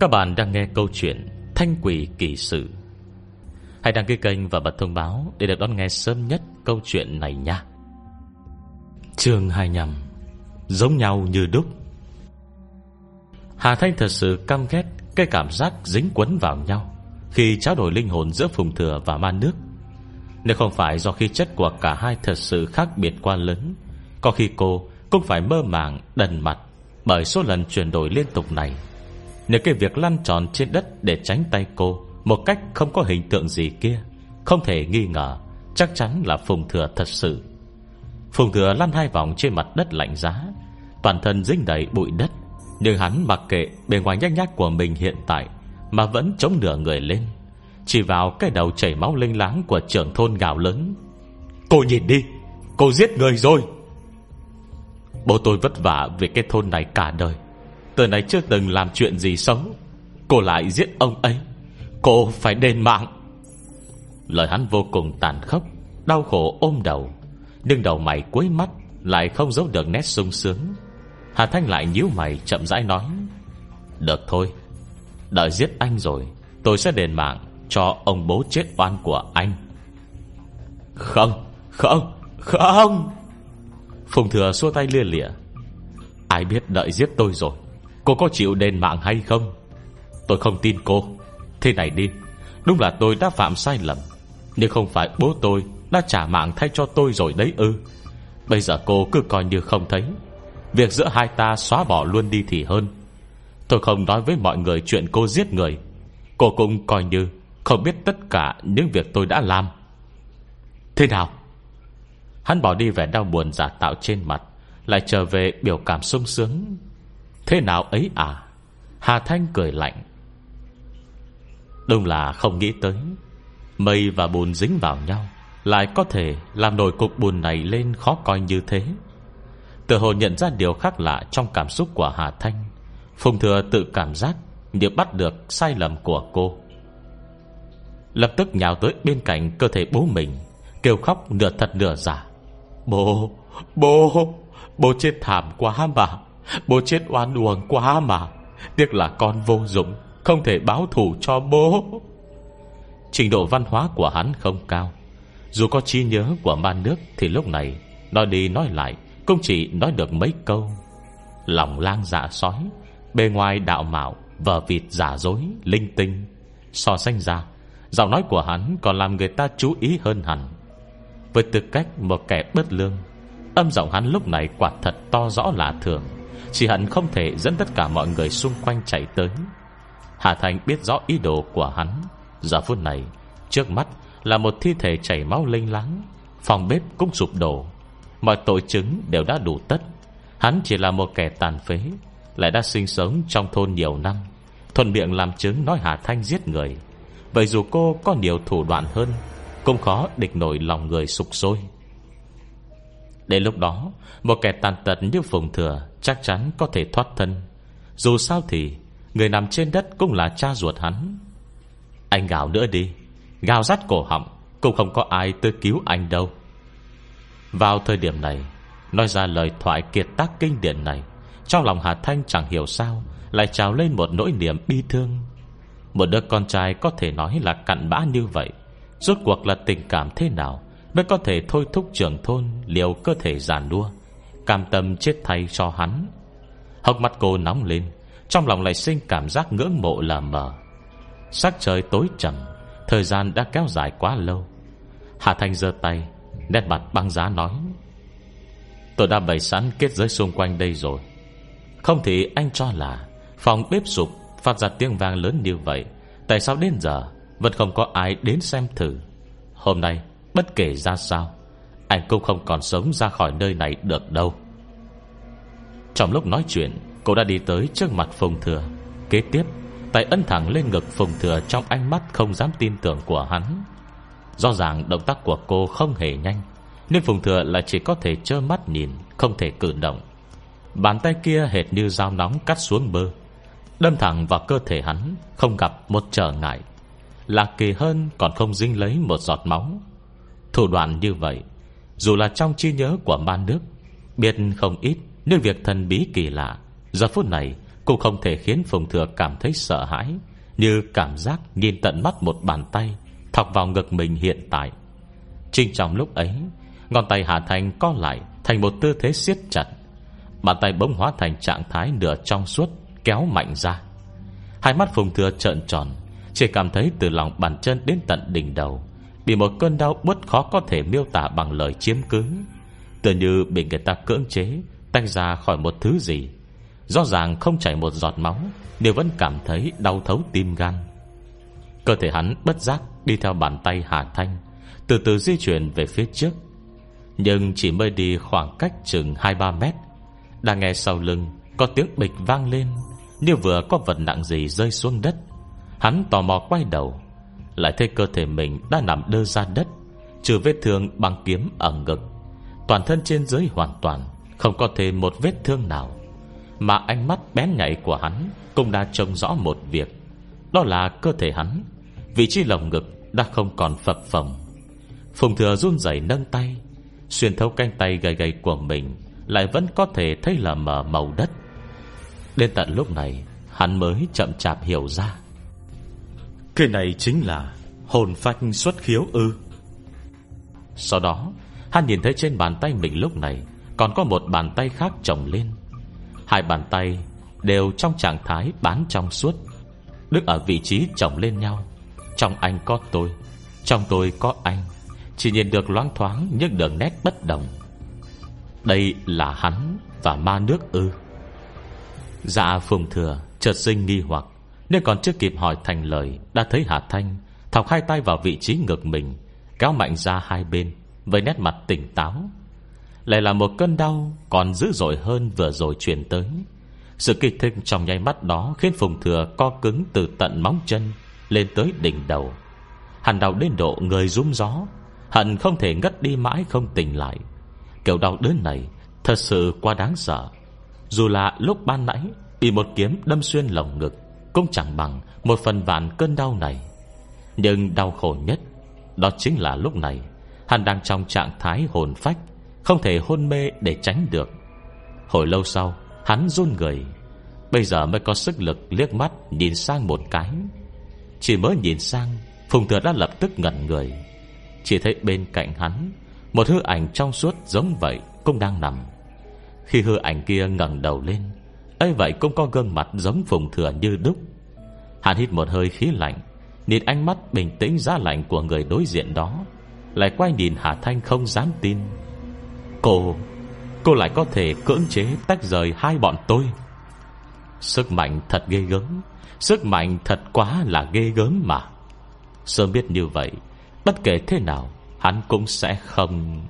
Các bạn đang nghe câu chuyện Thanh quỷ kỳ sự. Hãy đăng ký kênh và bật thông báo Để được đón nghe sớm nhất câu chuyện này nha. Chương 25 Giống nhau như đúc. Hà Thanh thật sự căm ghét Cái cảm giác dính quấn vào nhau Khi trao đổi linh hồn giữa phùng thừa và ma nước. Nếu không phải do khí chất của cả hai thật sự khác biệt quá lớn, Có khi cô cũng phải mơ màng đần mặt Bởi số lần chuyển đổi liên tục này. Nếu cái việc lăn tròn trên đất Để tránh tay cô, Một cách không có hình tượng gì kia, Không thể nghi ngờ, Chắc chắn là Phùng Thừa thật sự. Phùng Thừa lăn hai vòng trên mặt đất lạnh giá, Toàn thân dính đầy bụi đất, Nhưng hắn mặc kệ bề ngoài nhách nhác của mình hiện tại Mà vẫn chống nửa người lên, Chỉ vào cái đầu chảy máu linh láng Của trưởng thôn gạo lớn. Cô nhìn đi, Cô giết người rồi. Bố tôi vất vả vì cái thôn này cả đời từ này chưa từng làm chuyện gì xấu. Cô lại giết ông ấy. Cô phải đền mạng. Lời hắn vô cùng tàn khốc, Đau khổ ôm đầu. Nhưng đầu mày cuối mắt Lại không giấu được nét sung sướng. Hà Thanh lại nhíu mày chậm rãi nói, Được thôi, Đợi giết anh rồi, Tôi sẽ đền mạng cho ông bố chết oan của anh. Không Không Không. Phùng thừa xua tay lia lịa, Ai biết đợi giết tôi rồi? Cô có chịu đền mạng hay không? Tôi không tin cô. Thế này đi. Đúng là tôi đã phạm sai lầm. Nhưng không phải bố tôi Đã trả mạng thay cho tôi rồi đấy ư. Bây giờ cô cứ coi như không thấy. Việc giữa hai ta xóa bỏ luôn đi thì hơn. Tôi không nói với mọi người chuyện cô giết người. Cô cũng coi như Không biết tất cả những việc tôi đã làm. Thế nào? Hắn bỏ đi vẻ đau buồn giả tạo trên mặt, Lại trở về biểu cảm sung sướng. Thế nào ấy à? Hà Thanh cười lạnh. Đúng là không nghĩ tới, Mây và bùn dính vào nhau, Lại có thể làm nổi cục bùn này lên khó coi như thế. Tự hồ nhận ra điều khác lạ Trong cảm xúc của Hà Thanh. Phùng Thừa tự cảm giác Như bắt được sai lầm của cô. Lập tức nhào tới bên cạnh cơ thể bố mình, Kêu khóc nửa thật nửa giả. Bố Bố Bố chết thảm quá mà. Bố chết oan uổng quá mà. Tiếc là con vô dụng, Không thể báo thủ cho bố. Trình độ văn hóa của hắn không cao. Dù có trí nhớ của ma nước Thì lúc này, Nói đi nói lại, Cũng chỉ nói được mấy câu. Lòng lang dạ sói, Bề ngoài đạo mạo, Vờ vịt giả dối, Linh tinh. So sánh ra, Giọng nói của hắn còn làm người ta chú ý hơn hẳn. Với tư cách một kẻ bất lương, Âm giọng hắn lúc này quả thật to rõ là thường. Chỉ hẳn không thể dẫn tất cả mọi người xung quanh chạy tới. Hà Thành biết rõ ý đồ của hắn. Giờ phút này Trước mắt là một thi thể chảy máu linh láng, Phòng bếp cũng sụp đổ. Mọi tội chứng đều đã đủ tất. Hắn chỉ là một kẻ tàn phế Lại đã sinh sống trong thôn nhiều năm. Thuần miệng làm chứng nói Hà Thanh giết người. Vậy dù cô có nhiều thủ đoạn hơn cũng khó địch nổi lòng người sục sôi. Đến lúc đó, Một kẻ tàn tật như Phùng Thừa Chắc chắn có thể thoát thân. Dù sao thì, Người nằm trên đất cũng là cha ruột hắn. Anh gào nữa đi. Gào rắt cổ họng, Cũng không có ai tới cứu anh đâu. Vào thời điểm này, Nói ra lời thoại kiệt tác kinh điển này, Trong lòng Hà Thanh chẳng hiểu sao, Lại trào lên một nỗi niềm bi thương. Một đứa con trai có thể nói là cặn bã như vậy, Rốt cuộc là tình cảm thế nào? Mới có thể thôi thúc trưởng thôn Liều cơ thể giàn đua Cam tâm chết thay cho hắn. Hốc mắt cô nóng lên, Trong lòng lại sinh cảm giác ngưỡng mộ là mờ. Sắc trời tối trầm, Thời gian đã kéo dài quá lâu. Hà Thanh giơ tay, Nét mặt băng giá nói, Tôi đã bày sẵn kết giới xung quanh đây rồi. Không thì anh cho là Phòng bếp sụp, Phát ra tiếng vang lớn như vậy, Tại sao đến giờ vẫn không có ai đến xem thử? Hôm nay bất kể ra sao, Anh cũng không còn sống ra khỏi nơi này được đâu. Trong lúc nói chuyện, Cô đã đi tới trước mặt Phùng Thừa. Kế tiếp, Tay ân thẳng lên ngực Phùng Thừa Trong ánh mắt không dám tin tưởng của hắn. Do ràng động tác của cô không hề nhanh, Nên Phùng Thừa lại chỉ có thể trơ mắt nhìn, Không thể cử động. Bàn tay kia hệt như dao nóng cắt xuống bơ. Đâm thẳng vào cơ thể hắn, Không gặp một trở ngại. Lạc kỳ hơn còn không dính lấy một giọt máu. Thủ đoạn như vậy, Dù là trong trí nhớ của ma nước, Biết không ít, Nhưng việc thần bí kỳ lạ, Giờ phút này Cũng không thể khiến Phùng Thừa cảm thấy sợ hãi, Như cảm giác nhìn tận mắt một bàn tay, Thọc vào ngực mình hiện tại. Trinh trong lúc ấy, Ngón tay Hà Thành co lại Thành một tư thế siết chặt, Bàn tay bỗng hóa thành trạng thái nửa trong suốt, Kéo mạnh ra. Hai mắt Phùng Thừa trợn tròn, Chỉ cảm thấy từ lòng bàn chân đến tận đỉnh đầu Bị một cơn đau bất khó có thể miêu tả bằng lời chiếm cứ. Tựa như bị người ta cưỡng chế, Tách ra khỏi một thứ gì. Rõ ràng không chảy một giọt máu Đều vẫn cảm thấy đau thấu tim gan. Cơ thể hắn bất giác Đi theo bàn tay Hà Thanh, Từ từ di chuyển về phía trước. Nhưng chỉ mới đi khoảng cách chừng 2-3 mét Đang nghe sau lưng Có tiếng bịch vang lên, Như vừa có vật nặng gì rơi xuống đất. Hắn tò mò quay đầu lại thấy cơ thể mình đã nằm đơ ra đất, Trừ vết thương bằng kiếm ở ngực. Toàn thân trên dưới hoàn toàn, Không có thêm một vết thương nào. Mà ánh mắt bén nhạy của hắn Cũng đã trông rõ một việc. Đó là cơ thể hắn, Vị trí lồng ngực đã không còn phập phồng. Phùng thừa run rẩy nâng tay, Xuyên thấu canh tay gầy gầy của mình, Lại vẫn có thể thấy là mờ màu đất. Đến tận lúc này, Hắn mới chậm chạp hiểu ra. Cái này chính là Hồn phách xuất khiếu ư? Sau đó, Hắn nhìn thấy trên bàn tay mình lúc này Còn có một bàn tay khác chồng lên. Hai bàn tay Đều trong trạng thái bán trong suốt, Đứng ở vị trí chồng lên nhau. Trong anh có tôi, Trong tôi có anh. Chỉ nhìn được loáng thoáng những đường nét bất đồng. Đây là hắn Và ma nước ư? Dạ phùng thừa Chợt sinh nghi hoặc. Nên còn chưa kịp hỏi thành lời, Đã thấy Hà Thanh Thọc hai tay vào vị trí ngực mình, Kéo mạnh ra hai bên, với nét mặt tỉnh táo. Lại là một cơn đau Còn dữ dội hơn vừa rồi truyền tới. Sự kịch thích trong nháy mắt đó Khiến Phùng Thừa co cứng từ tận móng chân Lên tới đỉnh đầu. Hàn đau đến độ người rúm gió, Hận không thể ngất đi mãi không tỉnh lại. Kiểu đau đớn này Thật sự quá đáng sợ. Dù là lúc ban nãy Bị một kiếm đâm xuyên lồng ngực cũng chẳng bằng một phần vạn cơn đau này. Nhưng đau khổ nhất, Đó chính là lúc này, Hắn đang trong trạng thái hồn phách, Không thể hôn mê để tránh được. Hồi lâu sau, Hắn run người, Bây giờ mới có sức lực liếc mắt Nhìn sang một cái. Chỉ mới nhìn sang, Phùng thừa đã lập tức ngẩn người. Chỉ thấy bên cạnh hắn, Một hư ảnh trong suốt giống vậy Cũng đang nằm. Khi hư ảnh kia ngẩng đầu lên ấy vậy cũng có gương mặt giống phùng thừa như đúc. Hắn hít một hơi khí lạnh, Nhìn ánh mắt bình tĩnh giá lạnh của người đối diện đó, lại quay nhìn Hà Thanh không dám tin. Cô Cô lại có thể cưỡng chế tách rời hai bọn tôi. Sức mạnh thật ghê gớm, Sức mạnh thật quá là ghê gớm mà. Sớm biết như vậy, Bất kể thế nào, Hắn cũng sẽ không.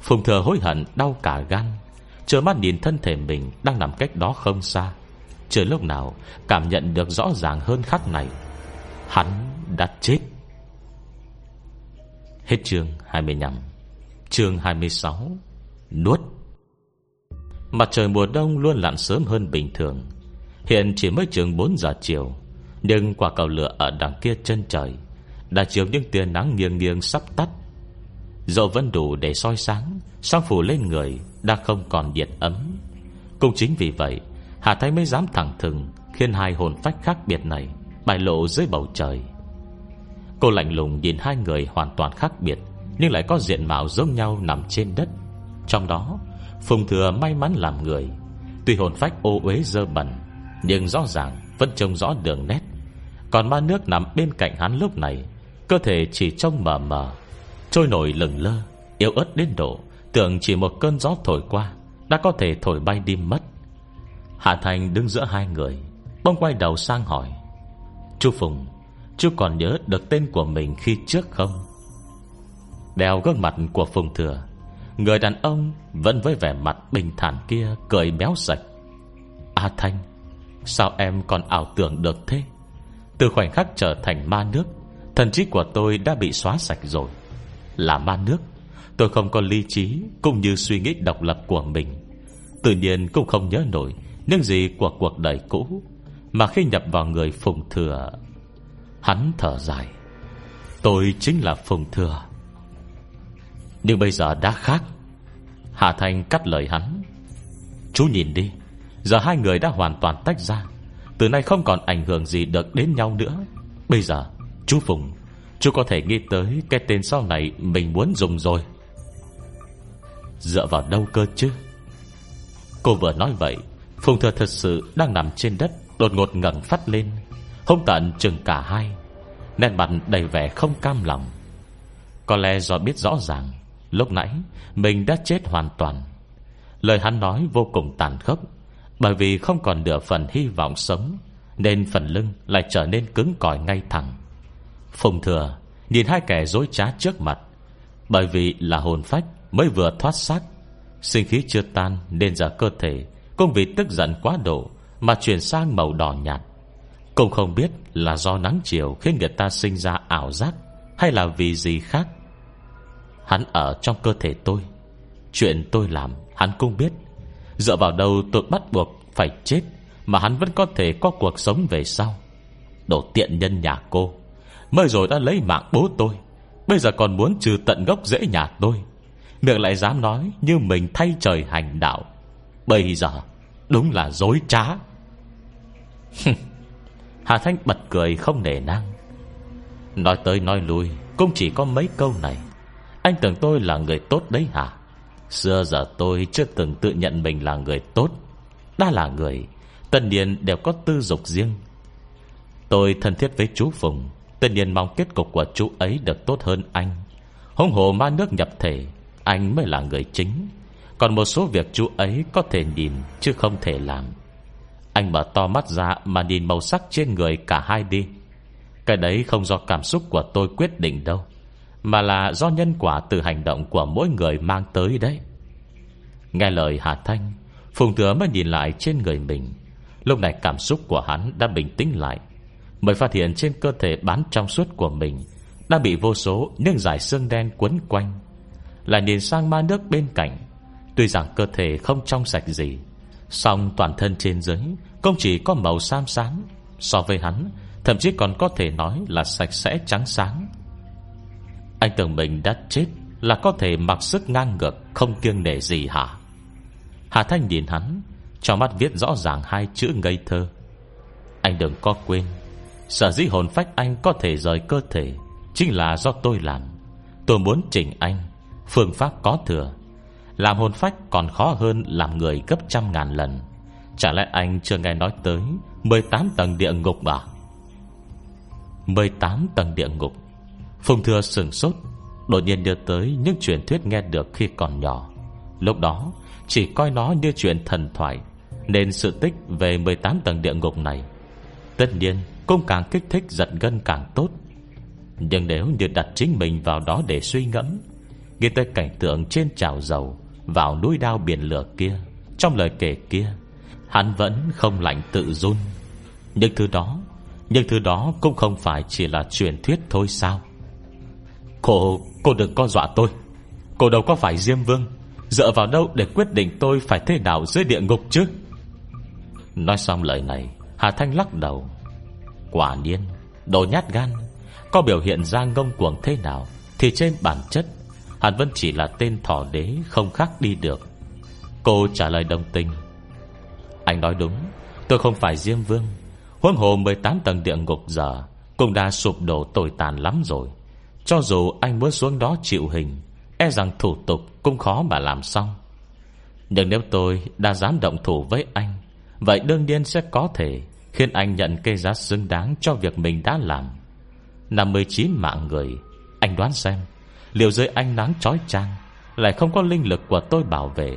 Phùng thừa hối hận, đau cả gan. Chờ mắt nhìn thân thể mình Đang nằm cách đó không xa. Chờ lúc nào cảm nhận được rõ ràng hơn khắc này, Hắn đã chết. Hết chương 25 Chương 26 Nuốt. Mặt trời mùa đông luôn lặn sớm hơn bình thường. Hiện chỉ mới chừng 4 giờ chiều, Nhưng quả cầu lửa ở đằng kia chân trời Đã chiếu những tia nắng nghiêng nghiêng sắp tắt. Dẫu vẫn đủ để soi sáng Sang phủ lên người, Đã không còn nhiệt ấm. Cũng chính vì vậy, Hà Thái mới dám thẳng thừng, Khiến hai hồn phách khác biệt này bại lộ dưới bầu trời. Cô lạnh lùng nhìn hai người hoàn toàn khác biệt, Nhưng lại có diện mạo giống nhau nằm trên đất. Trong đó, Phùng Thừa may mắn làm người. Tuy hồn phách ô uế dơ bẩn, Nhưng rõ ràng vẫn trông rõ đường nét. Còn ma nước nằm bên cạnh hắn lúc này, Cơ thể chỉ trông mờ mờ, Trôi nổi lừng lơ, Yếu ớt đến độ Tưởng chỉ một cơn gió thổi qua Đã có thể thổi bay đi mất. Hạ Thành đứng giữa hai người Bông quay đầu sang hỏi, Chú Phùng, Chú còn nhớ được tên của mình khi trước không? Đèo gương mặt của Phùng Thừa, Người đàn ông Vẫn với vẻ mặt bình thản kia Cười béo sạch. A Thanh, Sao em còn ảo tưởng được thế? Từ khoảnh khắc trở thành ma nước, Thần trí của tôi đã bị xóa sạch rồi. Là ma nước Tôi không có lý trí Cũng như suy nghĩ độc lập của mình. Tự nhiên cũng không nhớ nổi Những gì của cuộc đời cũ Mà khi nhập vào người Phùng Thừa, Hắn thở dài. Tôi chính là Phùng Thừa. Nhưng bây giờ đã khác. Hà Thanh cắt lời hắn. Chú nhìn đi, Giờ hai người đã hoàn toàn tách ra. Từ nay không còn ảnh hưởng gì được đến nhau nữa. Bây giờ, Chú Phùng, Chú có thể nghĩ tới cái tên sau này Mình muốn dùng rồi. Dựa vào đâu cơ chứ? Cô vừa nói vậy Phùng thừa thật sự đang nằm trên đất, Đột ngột ngẩng phát lên hông tận chừng cả hai, Nét mặt đầy vẻ không cam lòng. Có lẽ do biết rõ ràng, Lúc nãy Mình đã chết hoàn toàn. Lời hắn nói vô cùng tàn khốc, Bởi vì không còn nửa phần hy vọng sống, Nên phần lưng lại trở nên cứng cỏi ngay thẳng. Phùng thừa Nhìn hai kẻ dối trá trước mặt, Bởi vì là hồn phách Mới vừa thoát xác. Sinh khí chưa tan nên giờ cơ thể Cũng vì tức giận quá độ Mà chuyển sang màu đỏ nhạt. Cũng không biết là do nắng chiều Khiến người ta sinh ra ảo giác Hay là vì gì khác. Hắn ở trong cơ thể tôi. Chuyện tôi làm, hắn cũng biết. Dựa vào đâu tôi bắt buộc phải chết Mà hắn vẫn có thể có cuộc sống về sau. Đồ tiện nhân nhà cô, Mới rồi đã lấy mạng bố tôi. Bây giờ còn muốn trừ tận gốc rễ nhà tôi. Miệng lại dám nói Như mình thay trời hành đạo. Bây giờ, đúng là dối trá. Hà Thanh bật cười không nể năng Nói tới nói lui, Cũng chỉ có mấy câu này. Anh tưởng tôi là người tốt đấy hả? Xưa giờ tôi chưa từng tự nhận mình là người tốt. Đã là người Tân niên đều có tư dục riêng. Tôi thân thiết với chú Phùng Tân niên mong kết cục của chú ấy được tốt hơn anh. Hông hồ ma nước nhập thể anh mới là người chính. Còn một số việc chú ấy có thể nhìn, Chứ không thể làm. Anh mở to mắt ra mà nhìn màu sắc trên người cả hai đi. Cái đấy không do cảm xúc của tôi quyết định đâu, Mà là do nhân quả từ hành động của mỗi người mang tới đấy. Nghe lời Hà Thanh, Phùng Thừa mới nhìn lại trên người mình. Lúc này cảm xúc của hắn đã bình tĩnh lại, Mới phát hiện trên cơ thể bán trong suốt của mình Đã bị vô số những dải xương đen quấn quanh. Lại nhìn sang ma nước bên cạnh. Tuy rằng cơ thể không trong sạch gì, song toàn thân trên dưới không chỉ có màu xám xám, So với hắn, Thậm chí còn có thể nói là sạch sẽ trắng sáng. Anh tưởng mình đã chết Là có thể mặc sức ngang ngược, Không kiêng nể gì hả? Hà Thanh nhìn hắn, Trong mắt viết rõ ràng hai chữ ngây thơ. Anh đừng có quên, Sở dĩ hồn phách anh có thể rời cơ thể Chính là do tôi làm. Tôi muốn chỉnh anh Phương pháp có thừa. Làm hồn phách còn khó hơn làm người gấp trăm ngàn lần. Chả lẽ anh chưa nghe nói tới 18 tầng địa ngục à? 18 tầng địa ngục. Phùng thừa sừng sốt, Đột nhiên đưa tới những truyền thuyết nghe được khi còn nhỏ. Lúc đó, Chỉ coi nó như chuyện thần thoại, Nên sự tích về 18 tầng địa ngục này Tất nhiên cũng càng kích thích giật gân càng tốt. Nhưng nếu như đặt chính mình vào đó để suy ngẫm Nghe tới cảnh tượng trên trào dầu Vào núi đao biển lửa kia. Trong lời kể kia, Hắn vẫn không lạnh tự run. Nhưng thứ đó, nhưng thứ đó cũng không phải chỉ là truyền thuyết thôi sao? Cô Cô đừng có dọa tôi. Cô đâu có phải Diêm Vương. Dựa vào đâu để quyết định tôi phải thế nào dưới địa ngục chứ? Nói xong lời này, Hà Thanh lắc đầu. Quả nhiên, Đồ nhát gan, Có biểu hiện ra ngông cuồng thế nào Thì trên bản chất Hàn Vân chỉ là tên thỏ đế, Không khác đi được. Cô trả lời đồng tình. Anh nói đúng, Tôi không phải Diêm Vương. Huân hồ 18 tầng địa ngục giờ, Cũng đã sụp đổ tồi tàn lắm rồi. Cho dù anh muốn xuống đó chịu hình E rằng thủ tục cũng khó mà làm xong. Nhưng nếu tôi đã dám động thủ với anh, Vậy đương nhiên sẽ có thể Khiến anh nhận cây giá xứng đáng Cho việc mình đã làm. 59 mạng người, Anh đoán xem. Liệu dưới ánh nắng trói trang Lại không có linh lực của tôi bảo vệ.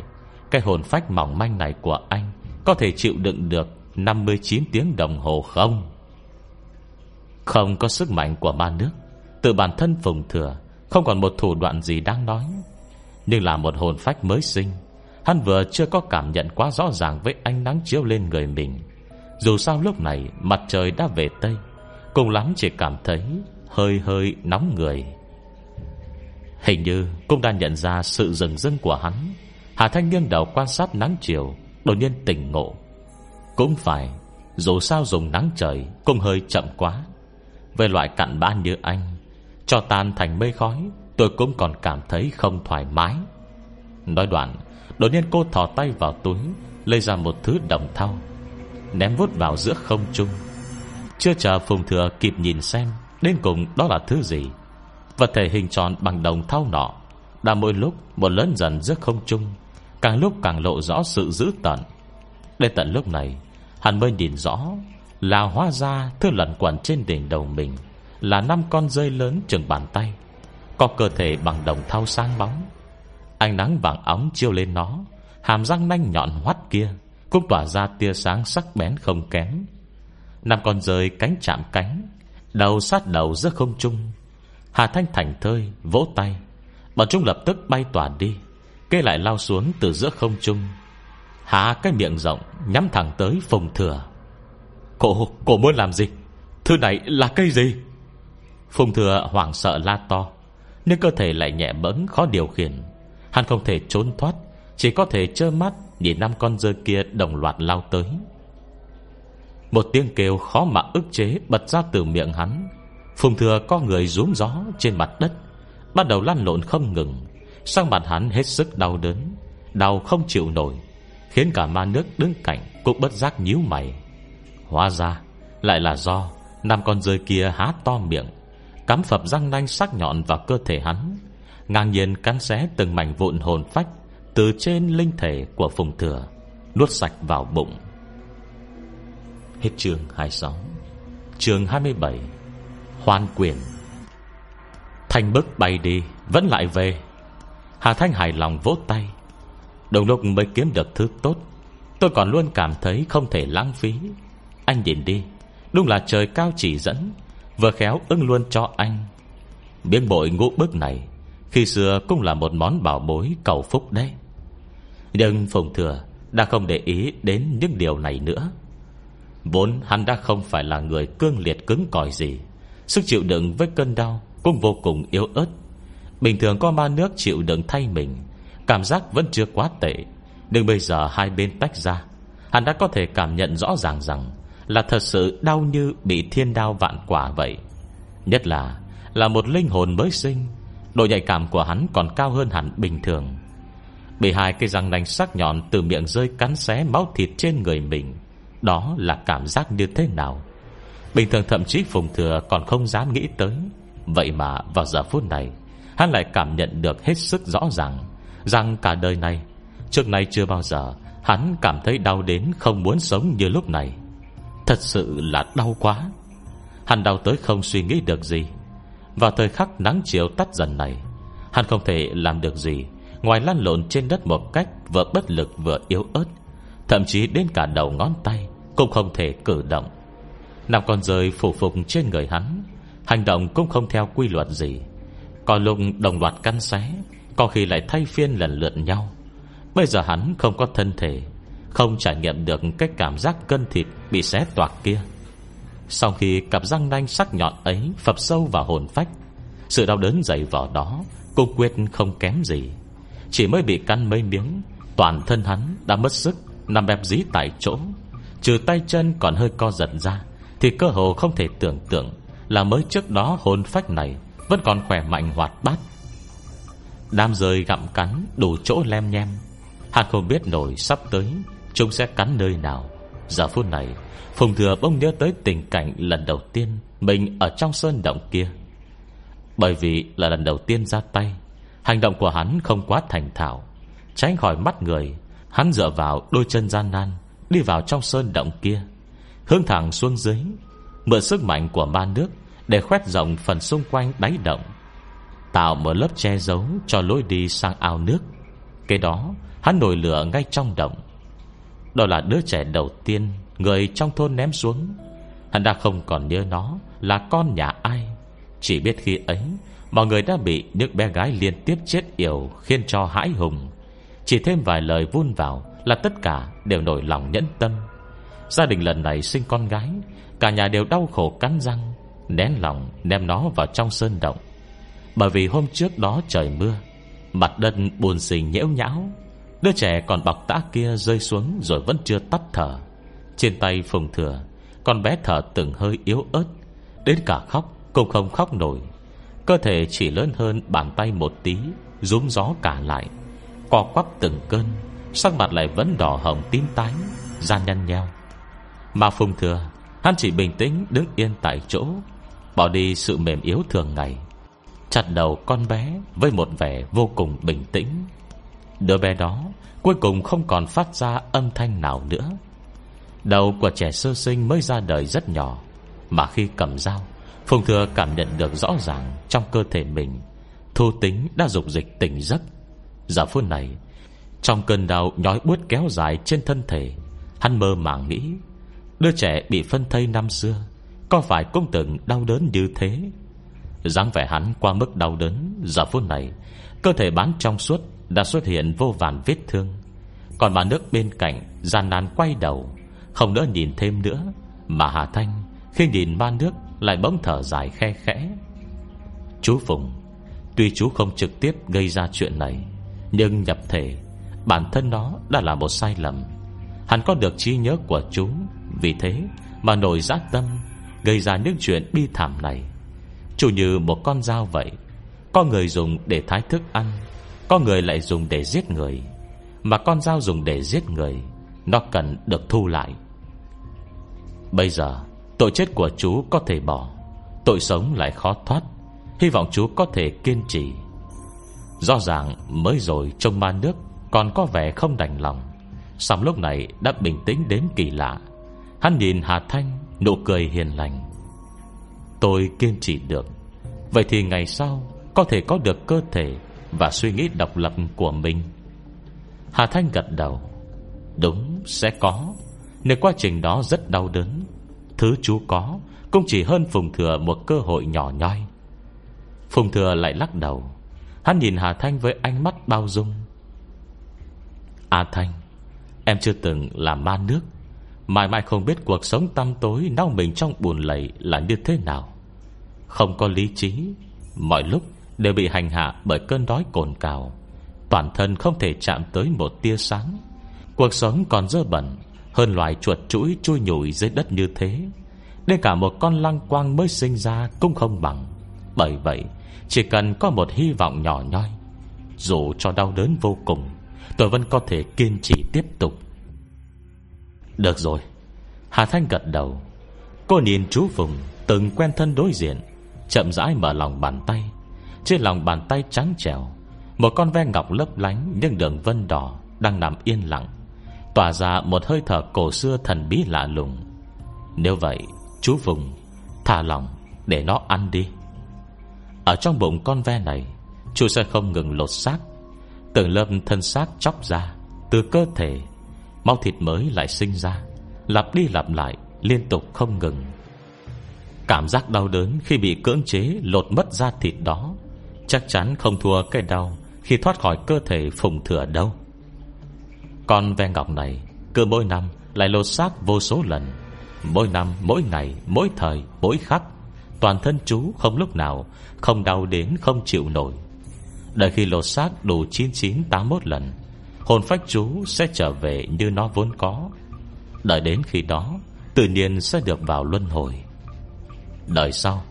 Cái hồn phách mỏng manh này của anh Có thể chịu đựng được 59 tiếng đồng hồ không? Không có sức mạnh của ma nước. Từ bản thân phùng thừa, Không còn một thủ đoạn gì đáng nói. Nhưng là một hồn phách mới sinh, Hắn vừa chưa có cảm nhận quá rõ ràng Với ánh nắng chiếu lên người mình. Dù sao lúc này, mặt trời đã về Tây, Cùng lắm chỉ cảm thấy Hơi hơi nóng người. Hình như cũng đã nhận ra sự rừng rưng của hắn. Hà Thanh nghiêng đầu quan sát nắng chiều, Đột nhiên tỉnh ngộ. Cũng phải, Dù sao dùng nắng trời Cũng hơi chậm quá. Về loại cặn bã như anh, Cho tan thành mây khói, Tôi cũng còn cảm thấy không thoải mái. Nói đoạn, Đột nhiên cô thò tay vào túi, Lấy ra một thứ đồng thau, Ném vút vào giữa không trung. Chưa chờ Phùng Thừa kịp nhìn xem, Đến cùng đó là thứ gì? Vật thể hình tròn bằng đồng thau nọ. Đã mỗi lúc một lớn dần giữa không trung, Càng lúc càng lộ rõ sự dữ tận. Đến tận lúc này, Hắn mới nhìn rõ Là hóa ra thứ lẩn quẩn trên đỉnh đầu mình Là năm con rơi lớn chừng bàn tay, Có cơ thể bằng đồng thau sáng bóng. Ánh nắng vàng óng chiếu lên nó, Hàm răng nanh nhọn hoắt kia Cũng tỏa ra tia sáng sắc bén không kém. Năm con rơi cánh chạm cánh, Đầu sát đầu giữa không trung Hà Thanh thành thơi Vỗ tay. Bọn chúng lập tức bay tỏa đi Cây lại lao xuống từ giữa không trung. Há cái miệng rộng Nhắm thẳng tới phùng thừa. Cổ, cổ muốn làm gì? Thứ này là cây gì? Phùng thừa hoảng sợ la to Nhưng cơ thể lại nhẹ bẫng khó điều khiển. Hắn không thể trốn thoát Chỉ có thể trơ mắt Nhìn năm con dơ kia đồng loạt lao tới. Một tiếng kêu khó mà ức chế Bật ra từ miệng hắn. Phùng thừa có người rúm gió trên mặt đất, Bắt đầu lăn lộn không ngừng. Sang mặt hắn hết sức đau đớn, Đau không chịu nổi, Khiến cả ma nước đứng cạnh Cũng bất giác nhíu mày. Hóa ra lại là do Năm con rơi kia há to miệng, Cắm phập răng nanh sắc nhọn vào cơ thể hắn, Ngang nhiên cắn xé từng mảnh vụn hồn phách Từ trên linh thể của Phùng Thừa, Nuốt sạch vào bụng. Hết chương 26 Chương 27 Hoan quyền. Thanh bức bay đi, Vẫn lại về. Hà Thanh hài lòng vỗ tay. Đồng lúc mới kiếm được thứ tốt, Tôi còn luôn cảm thấy không thể lãng phí. Anh nhìn đi, Đúng là trời cao chỉ dẫn, Vừa khéo ưng luôn cho anh. Biên bội ngũ bức này, Khi xưa cũng là một món bảo bối cầu phúc đấy. Nhưng Phùng Thừa Đã không để ý đến những điều này nữa. Vốn hắn đã không phải là người cương liệt cứng cỏi gì Sức chịu đựng với cơn đau Cũng vô cùng yếu ớt. Bình thường có ma nước chịu đựng thay mình, Cảm giác vẫn chưa quá tệ. Nhưng bây giờ hai bên tách ra, Hắn đã có thể cảm nhận rõ ràng rằng Là thật sự đau như bị thiên đao vạn quả vậy. Nhất là Là một linh hồn mới sinh, Độ nhạy cảm của hắn còn cao hơn hẳn bình thường. Bị hai cây răng nanh sắc nhọn Từ miệng rơi cắn xé máu thịt trên người mình, Đó là cảm giác như thế nào? Bình thường thậm chí Phùng Thừa còn không dám nghĩ tới. Vậy mà vào giờ phút này, Hắn lại cảm nhận được hết sức rõ ràng Rằng cả đời này, Trước nay chưa bao giờ Hắn cảm thấy đau đến không muốn sống như lúc này. Thật sự là đau quá. Hắn đau tới không suy nghĩ được gì. Vào thời khắc nắng chiều tắt dần này, Hắn không thể làm được gì Ngoài lăn lộn trên đất một cách Vừa bất lực vừa yếu ớt, Thậm chí đến cả đầu ngón tay Cũng không thể cử động. Năm con rơi phủ phục trên người hắn, Hành động cũng không theo quy luật gì. Có lúc đồng loạt căn xé, Có khi lại thay phiên lần lượt nhau. Bây giờ hắn không có thân thể, Không trải nghiệm được Cái cảm giác cân thịt bị xé toạc kia. Sau khi cặp răng nanh sắc nhọn ấy Phập sâu vào hồn phách, Sự đau đớn dày vỏ đó Cũng quyết không kém gì. Chỉ mới bị căn mấy miếng, Toàn thân hắn đã mất sức, Nằm bẹp dí tại chỗ, Trừ tay chân còn hơi co giật ra. Thì cơ hồ không thể tưởng tượng Là mới trước đó hồn phách này Vẫn còn khỏe mạnh hoạt bát. Đám rơi gặm cắn Đủ chỗ lem nhem. Hắn không biết nổi sắp tới Chúng sẽ cắn nơi nào. Giờ phút này, Phùng Thừa bỗng nhớ tới tình cảnh lần đầu tiên Mình ở trong sơn động kia. Bởi vì là lần đầu tiên ra tay, Hành động của hắn không quá thành thạo. Tránh khỏi mắt người, Hắn dựa vào đôi chân gian nan Đi vào trong sơn động kia. Hướng thẳng xuống dưới, Mượn sức mạnh của ma nước Để khoét rộng phần xung quanh đáy động, Tạo một lớp che giấu Cho lối đi sang ao nước. Cái đó, hắn nổi lửa ngay trong động. Đó là đứa trẻ đầu tiên Người trong thôn ném xuống. Hắn đã không còn nhớ nó Là con nhà ai. Chỉ biết khi ấy, Mọi người đã bị những bé gái liên tiếp chết yểu Khiến cho hãi hùng. Chỉ thêm vài lời vun vào Là tất cả đều nổi lòng nhẫn tâm. Gia đình lần này sinh con gái, Cả nhà đều đau khổ cắn răng, Nén lòng đem nó vào trong sơn động. Bởi vì hôm trước đó trời mưa, Mặt đất buồn xình nhễu nhão, Đứa trẻ còn bọc tã kia rơi xuống Rồi vẫn chưa tắt thở. Trên tay phùng thừa, Con bé thở từng hơi yếu ớt, Đến cả khóc cũng không khóc nổi. Cơ thể chỉ lớn hơn bàn tay một tí, Rúm gió cả lại, Co quắp từng cơn, Sắc mặt lại vẫn đỏ hồng tím tái Gian nhăn nheo. Mà Phùng Thừa, Hắn chỉ bình tĩnh đứng yên tại chỗ, Bỏ đi sự mềm yếu thường ngày, Chặt đầu con bé Với một vẻ vô cùng bình tĩnh. Đứa bé đó Cuối cùng không còn phát ra âm thanh nào nữa. Đầu của trẻ sơ sinh mới ra đời rất nhỏ, Mà khi cầm dao, Phùng Thừa cảm nhận được rõ ràng Trong cơ thể mình Thu tính đã dục dịch tỉnh giấc. Giờ phút này, Trong cơn đau nhói buốt kéo dài trên thân thể, Hắn mơ màng nghĩ Đứa trẻ bị phân thây năm xưa, Có phải cũng từng đau đớn như thế? Dáng vẻ hắn qua mức đau đớn, Giờ phút này, Cơ thể bán trong suốt Đã xuất hiện vô vàn vết thương. Còn bà nước bên cạnh, gian nan quay đầu, Không đỡ nhìn thêm nữa, Mà Hà Thanh, Khi nhìn ba nước, Lại bỗng thở dài khe khẽ. Chú Phùng, Tuy chú không trực tiếp gây ra chuyện này, Nhưng nhập thể, Bản thân nó đã là một sai lầm. Hắn có được trí nhớ của chú vì thế mà nổi giác tâm, Gây ra những chuyện bi thảm này. Chủ như một con dao vậy, Có người dùng để thái thức ăn, Có người lại dùng để giết người. Mà con dao dùng để giết người, Nó cần được thu lại. Bây giờ, Tội chết của chú có thể bỏ, Tội sống lại khó thoát. Hy vọng chú có thể kiên trì. Rõ ràng mới rồi trong ma nước Còn có vẻ không đành lòng. Xong lúc này đã bình tĩnh đến kỳ lạ. Hắn nhìn Hà Thanh, Nụ cười hiền lành. Tôi kiên trì được. Vậy thì ngày sau, Có thể có được cơ thể Và suy nghĩ độc lập của mình. Hà Thanh gật đầu. Đúng, sẽ có. Nếu quá trình đó rất đau đớn, Thứ chú có Cũng chỉ hơn Phùng Thừa một cơ hội nhỏ nhoi. Phùng Thừa lại lắc đầu. Hắn nhìn Hà Thanh với ánh mắt bao dung. A Thanh, Em chưa từng làm ma nước. Mãi mãi không biết cuộc sống tăm tối, Nao mình trong buồn lầy là như thế nào. Không có lý trí, Mọi lúc đều bị hành hạ Bởi cơn đói cồn cào. Toàn thân không thể chạm tới một tia sáng. Cuộc sống còn dơ bẩn, Hơn loài chuột chuỗi chui nhủi dưới đất như thế. Đến cả một con lăng quang mới sinh ra Cũng không bằng. Bởi vậy, Chỉ cần có một hy vọng nhỏ nhoi, Dù cho đau đớn vô cùng, Tôi vẫn có thể kiên trì tiếp tục. Được rồi. Hà Thanh gật đầu. Cô nhìn chú Phùng, Từng quen thân đối diện, Chậm rãi mở lòng bàn tay. Trên lòng bàn tay trắng trèo Một con ve ngọc lấp lánh Nhưng đường vân đỏ Đang nằm yên lặng, Tỏa ra một hơi thở cổ xưa thần bí lạ lùng. Nếu vậy, Chú Phùng, Thả lòng để nó ăn đi. Ở trong bụng con ve này, Chú sẽ không ngừng lột xác, Từng lớp thân xác chóc ra Từ cơ thể Máu thịt mới lại sinh ra Lặp đi lặp lại liên tục không ngừng. Cảm giác đau đớn Khi bị cưỡng chế lột mất da thịt đó Chắc chắn không thua cái đau Khi thoát khỏi cơ thể phùng thừa đâu. Con ve ngọc này Cứ mỗi năm lại lột xác vô số lần. Mỗi năm, mỗi ngày, mỗi thời, mỗi khắc Toàn thân chú không lúc nào Không đau đến không chịu nổi. Đợi khi lột xác đủ 9981 lần Hồn phách chú sẽ trở về như nó vốn có. Đợi đến khi đó, Tự nhiên sẽ được vào luân hồi. Đời sau,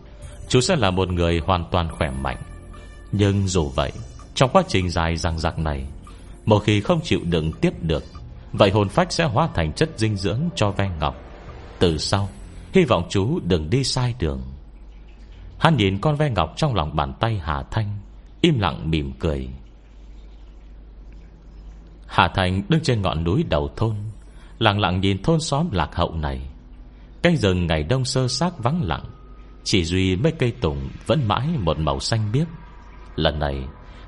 Chú sẽ là một người hoàn toàn khỏe mạnh. Nhưng dù vậy, Trong quá trình dài răng rạc này, Một khi không chịu đựng tiếp được, Vậy hồn phách sẽ hóa thành chất dinh dưỡng cho ven ngọc. Từ sau, Hy vọng chú đừng đi sai đường. Hắn nhìn con ve ngọc trong lòng bàn tay Hà Thanh, Im lặng mỉm cười. Hà Thành đứng trên ngọn núi đầu thôn, Lặng lặng nhìn thôn xóm lạc hậu này. Cánh rừng ngày đông sơ sát vắng lặng, Chỉ duy mấy cây tùng Vẫn mãi một màu xanh biếc. Lần này,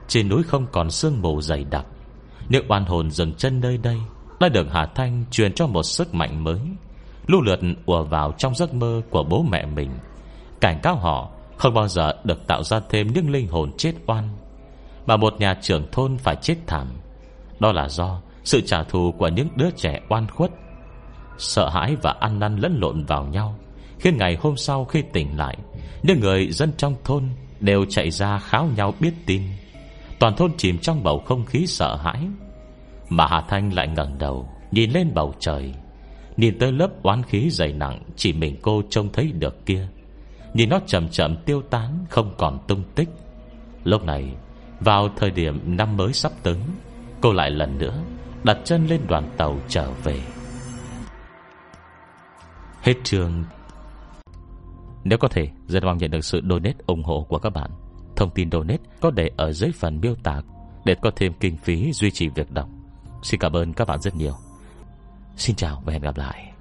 Trên núi không còn sương mù dày đặc. Nếu oan hồn dừng chân nơi đây, Đã được Hà Thanh truyền cho một sức mạnh mới. Lưu lượt ùa vào trong giấc mơ Của bố mẹ mình. Cảnh cáo họ không bao giờ được tạo ra thêm những linh hồn chết oan, Mà một nhà trưởng thôn phải chết thảm. Đó là do sự trả thù của những đứa trẻ oan khuất, Sợ hãi và ăn năn lẫn lộn vào nhau. Khiến ngày hôm sau khi tỉnh lại, Những người dân trong thôn Đều chạy ra kháo nhau biết tin. Toàn thôn chìm trong bầu không khí sợ hãi. Mà Hà Thanh lại ngẩng đầu, Nhìn lên bầu trời. Nhìn tới lớp oán khí dày nặng Chỉ mình cô trông thấy được kia. Nhìn nó chậm chậm tiêu tán, Không còn tung tích. Lúc này, Vào thời điểm năm mới sắp tới Cô lại lần nữa Đặt chân lên đoàn tàu trở về. Hết trường Nếu có thể, Rất mong nhận được sự donate ủng hộ của các bạn. Thông tin donate có để ở dưới phần miêu tả Để có thêm kinh phí duy trì việc đọc. Xin cảm ơn các bạn rất nhiều. Xin chào và hẹn gặp lại.